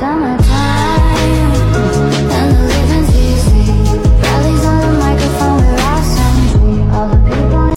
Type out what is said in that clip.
summertime